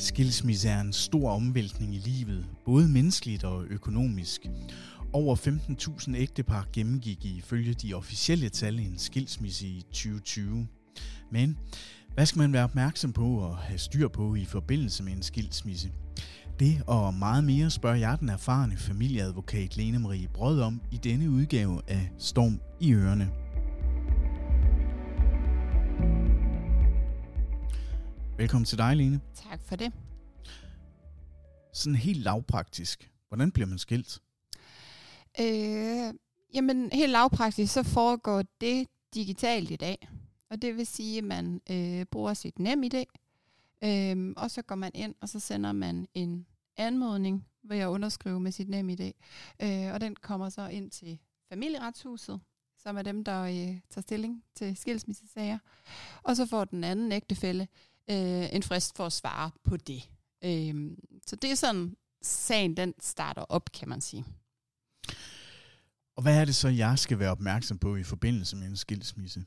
Skilsmisse er en stor omvæltning i livet, både menneskeligt og økonomisk. Over 15.000 ægtepar gennemgik ifølge de officielle tal en skilsmisse i 2020. Men hvad skal man være opmærksom på og have styr på i forbindelse med en skilsmisse? Det og meget mere spørger jeg den erfarne familieadvokat Lene Marie Brød om i denne udgave af Storm i Ørene. Velkommen til dig, Lene. Tak for det. Sådan helt lavpraktisk. Hvordan bliver man skilt? Øh, jamen, helt lavpraktisk, så foregår det digitalt i dag. Og det vil sige, at man øh, bruger sit nem idé, øh, og så går man ind, og så sender man en anmodning ved at underskrive med sit nem idé. Øh, og den kommer så ind til familieretshuset, som er dem, der øh, tager stilling til skilsmissesager. Og så får den anden ægtefælle øh, en frist for at svare på det. Øh, så det er sådan, sagen den starter op, kan man sige. Og hvad er det så, jeg skal være opmærksom på i forbindelse med en skilsmisse?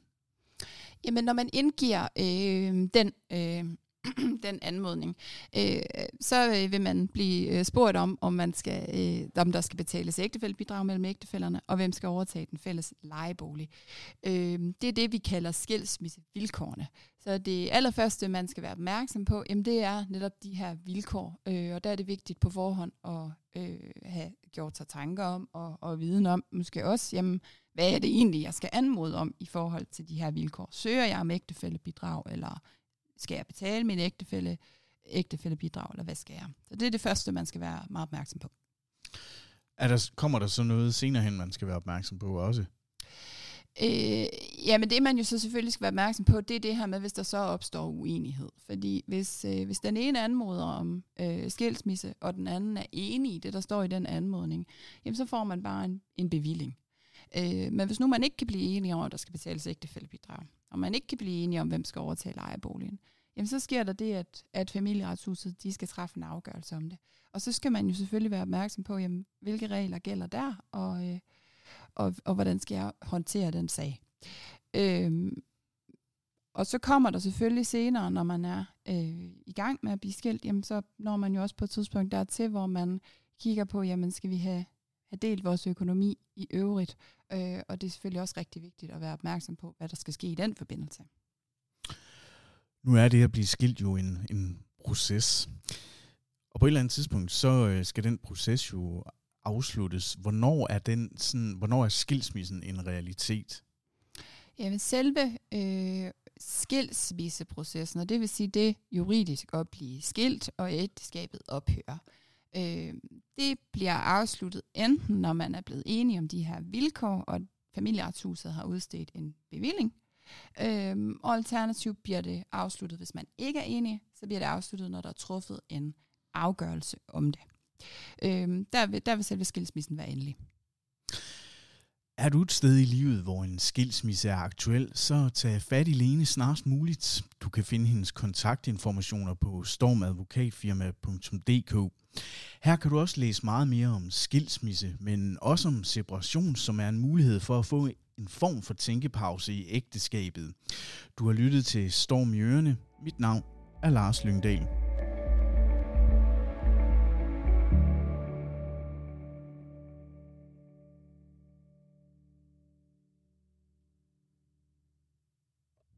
Jamen, når man indgiver øh, den, øh, den anmodning, øh, så øh, vil man blive øh, spurgt om, om, man skal, øh, om der skal betales ægtefældebidrag mellem ægtefælderne, og hvem skal overtage den fælles lejebolig. Øh, det er det, vi kalder skilsmissevilkårene. Så det allerførste, man skal være opmærksom på, jamen, det er netop de her vilkår, øh, og der er det vigtigt på forhånd at øh, have gjort sig tanker om, og, og viden om, måske også, jamen, hvad er det egentlig, jeg skal anmode om i forhold til de her vilkår? Søger jeg om ægtefældebidrag, eller skal jeg betale min ægtefælle, ægtefældebidrag, eller hvad skal jeg? Så det er det første, man skal være meget opmærksom på. Er der, kommer der så noget senere hen, man skal være opmærksom på også? Øh, ja, men det man jo så selvfølgelig skal være opmærksom på, det er det her med, hvis der så opstår uenighed. Fordi hvis, øh, hvis den ene anmoder om øh, skilsmisse, og den anden er enig i det, der står i den anmodning, jamen så får man bare en, en bevilling. Øh, men hvis nu man ikke kan blive enige om, at der skal betales ægtefældebidrag, og man ikke kan blive enige om, hvem skal overtage lejeboligen, jamen så sker der det, at, at familieretshuset de skal træffe en afgørelse om det. Og så skal man jo selvfølgelig være opmærksom på, jamen, hvilke regler gælder der, og, øh, og, og hvordan skal jeg håndtere den sag. Øhm, og så kommer der selvfølgelig senere, når man er øh, i gang med at blive skilt, jamen så når man jo også på et tidspunkt dertil, hvor man kigger på, jamen skal vi have, have delt vores økonomi i øvrigt. Øh, og det er selvfølgelig også rigtig vigtigt at være opmærksom på, hvad der skal ske i den forbindelse. Nu er det at blive skilt jo en, en proces. Og på et eller andet tidspunkt, så øh, skal den proces jo afsluttes. Hvornår er, den sådan, hvornår er skilsmissen en realitet? Jamen selve øh, skilsmisseprocessen, og det vil sige det juridisk at blive skilt og ægteskabet ophører, øh, det bliver afsluttet enten når man er blevet enige om de her vilkår, og familieretshuset har udstedt en bevilling, øh, og alternativt bliver det afsluttet, hvis man ikke er enig, så bliver det afsluttet, når der er truffet en afgørelse om det. Øh, der, vil, der vil selve skilsmissen være endelig. Er du et sted i livet, hvor en skilsmisse er aktuel, så tag fat i Lene snarest muligt. Du kan finde hendes kontaktinformationer på stormadvokatfirma.dk. Her kan du også læse meget mere om skilsmisse, men også om separation, som er en mulighed for at få en form for tænkepause i ægteskabet. Du har lyttet til Storm i Ørene. Mit navn er Lars Lyngdal.